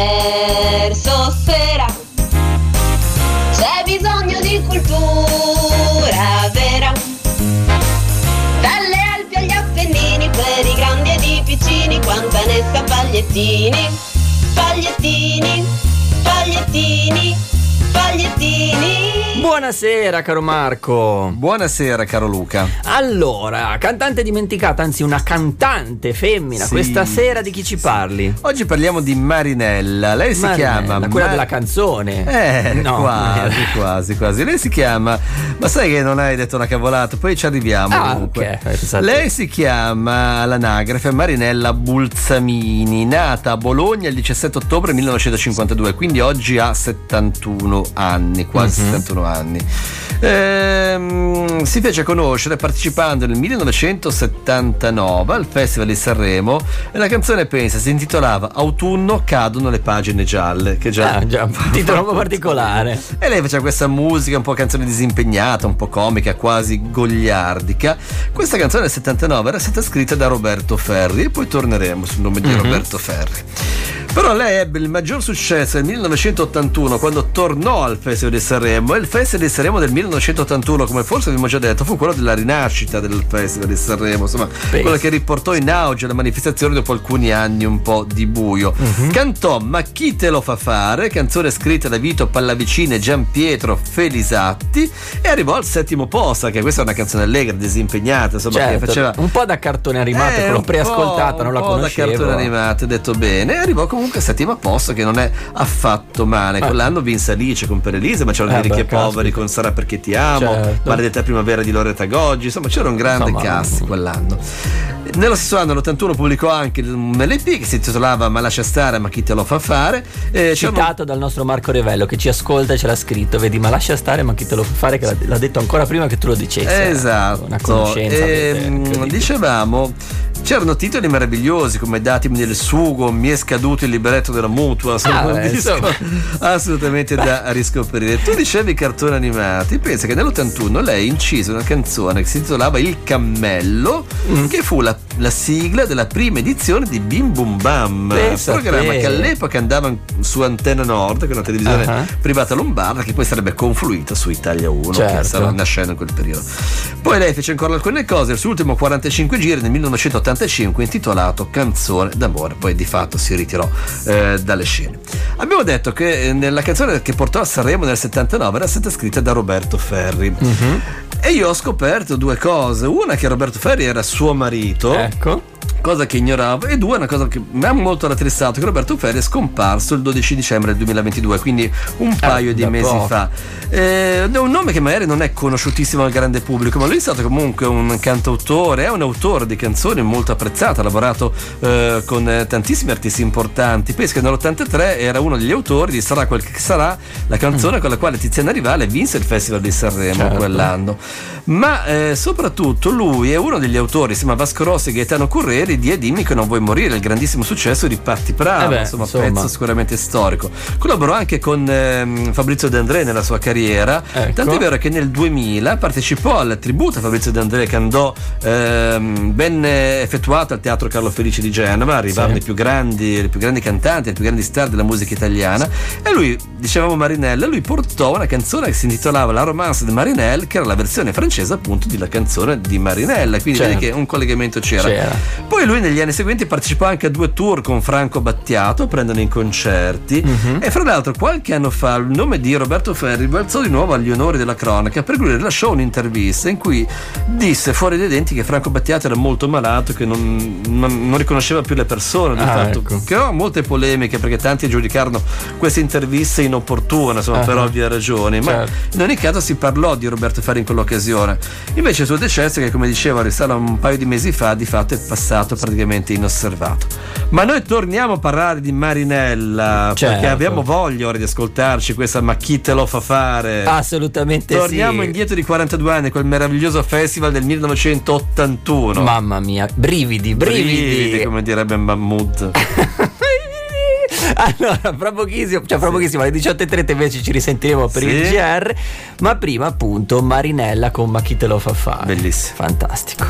verso sera. C'è bisogno di cultura vera. Dalle Alpi agli Appennini, per i grandi ed i piccini, quanta ne sa pagliettini, pagliettini, Buonasera caro Marco. Buonasera caro Luca. Allora, cantante dimenticata, anzi una cantante femmina, Sì. questa sera di chi ci parli? Oggi parliamo di Marinella. Lei si Marinella, chiama quella Mar- della canzone. Eh, No, quasi, quasi, quasi. Lei si chiama. Ma sai che non hai detto una cavolata? Poi ci arriviamo. Ah, comunque. ok, hai pensato- Lei si chiama all'anagrafe Marinella Bulzamini, nata a Bologna il 17 ottobre 1952, quindi oggi ha 71 anni, quasi Mhm. 71 anni. Ehm, si fece conoscere partecipando nel 1979 al Festival di Sanremo e la canzone pensa si intitolava Autunno cadono le pagine gialle, che già Ah, già, un titolo un po' particolare. e lei faceva questa musica un po' canzone disimpegnata, un po' comica, quasi gogliardica. Questa canzone del 79 era stata scritta da Roberto Ferri e poi torneremo sul nome di Mhm. Roberto Ferri. Però lei ebbe il maggior successo nel 1981 quando tornò al Festival di Sanremo e il Festival di Sanremo del 1981, come forse abbiamo già detto, fu quello della rinascita del Festival di Sanremo, insomma, Beh. quello che riportò in auge la manifestazione dopo alcuni anni un po' di buio. Mhm. Cantò Ma chi te lo fa fare? Canzone scritta da Vito Pallavicini e Gian Pietro Felisatti e arrivò al settimo posto, che questa è una canzone allegra, disimpegnata, insomma, che Certo, faceva un po' da cartone animato, eh, l'ho preascoltata, non la un po' conoscevo. da cartone animato, detto bene. E arrivò comunque settimo posto, che non è affatto male. Eh. Quell'anno vinse Alice con Perelise, ma c'erano Eh, i ricchi e poveri con Sarà perché ti amo, Certo. Maledetta primavera di Loretta Goggi. Insomma, c'era un grande Insomma, cast quell'anno. Nello stesso anno, l'81, pubblicò anche un LP che si intitolava Ma lascia stare, ma chi te lo fa fare. Eh, Citato dal nostro Marco Revello che ci ascolta e ce l'ha scritto. Vedi, ma lascia stare, ma chi te lo fa fare? Che l'ha, l'ha detto ancora prima che tu lo dicessi. Esatto. Una conoscenza. Ehm, incredibile. dicevamo, c'erano titoli meravigliosi come Datemi del sugo, Mi è scaduto il libretto della mutua. Ah, un beh, disco assolutamente da riscoprire. Tu dicevi cartoni animati. Pensa che nell'81 lei incise una canzone che si intitolava Il cammello, Mm. che fu la, la sigla della prima edizione di Bim Bum Bam, Pensa programma che all'epoca andava su Antenna Nord, che è una televisione Ah. privata lombarda, che poi sarebbe confluita su Italia 1, che Certo. stava nascendo in quel periodo. Poi lei fece ancora alcune cose, il suo ultimo 45 giri nel 1985 intitolato Canzone d'amore, poi di fatto si ritirò eh, dalle scene. Abbiamo detto che eh, nella canzone che portò a Sanremo nel 79 era stata scritta da Roberto Ferri. Mhm. E io ho scoperto due cose. Una che Roberto Ferri era suo marito, Ecco. Cosa che ignoravo, e due, una cosa che mi ha molto rattrissato, che Roberto Ferri è scomparso il 12 dicembre del 2022, quindi un paio di da mesi poco. fa. Eh, è un nome che magari non è conosciutissimo al grande pubblico, ma lui è stato comunque un cantautore, è un autore di canzoni molto apprezzato, ha lavorato eh, con eh, tantissimi artisti importanti. Penso che nell'83 era uno degli autori di Sarà quel che sarà, la canzone con la quale Tiziana Rivale vinse il Festival di Sanremo Certo. quell'anno. Ma eh, soprattutto lui è uno degli autori, insieme a Vasco Rossi e Gaetano Curreri, di E dimmi che non vuoi morire, il grandissimo successo di Patti Bravo, Eh beh, insomma, insomma. pezzo sicuramente storico. Collaborò anche con ehm, Fabrizio De André nella sua carriera, Ecco. tant'è vero che nel 2000 partecipò al tributo a Fabrizio De André che andò ehm, ben effettuato al Teatro Carlo Felice di Genova, arrivarono Sì. i più grandi, i più grandi cantanti, i più grandi star della musica italiana e lui, dicevamo Marinella, lui portò una canzone che si intitolava La romance di Marinelle, che era la versione francese appunto della canzone di Marinella, quindi Certo. vedi che un collegamento c'era. C'era. Poi lui negli anni seguenti partecipò anche a due tour con Franco Battiato, prendono in concerti Mhm. e fra l'altro qualche anno fa il nome di Roberto Ferri balzò di nuovo agli onori della cronaca per lui rilasciò un'intervista in cui disse fuori dai denti che Franco Battiato era molto malato, che non, non- non riconosceva più le persone, di Ah, fatto, ecco. creò molte polemiche perché tanti giudicarono queste interviste inopportune, insomma, Ah, per ovvie ragioni, ma certo. in ogni caso si parlò di Roberto Ferri in quell'occasione. Invece il suo decesso, che come dicevo risale a un paio di mesi fa, di fatto è passato praticamente inosservato. Ma noi torniamo a parlare di Marinella, perché Certo. abbiamo voglia ora di ascoltarci questa Ma chi te lo fa fare? Assolutamente Torniamo sì. indietro di 42 anni, quel meraviglioso festival del 1981. Mamma mia, brividi, brividi. come direbbe Mahmood. Allora, fra pochissimo, cioè fra pochissimo alle 18.30 invece ci risentiremo per Sì. il GR, ma prima appunto Marinella con Ma chi te lo fa fare. Bellissimo. Fantastico.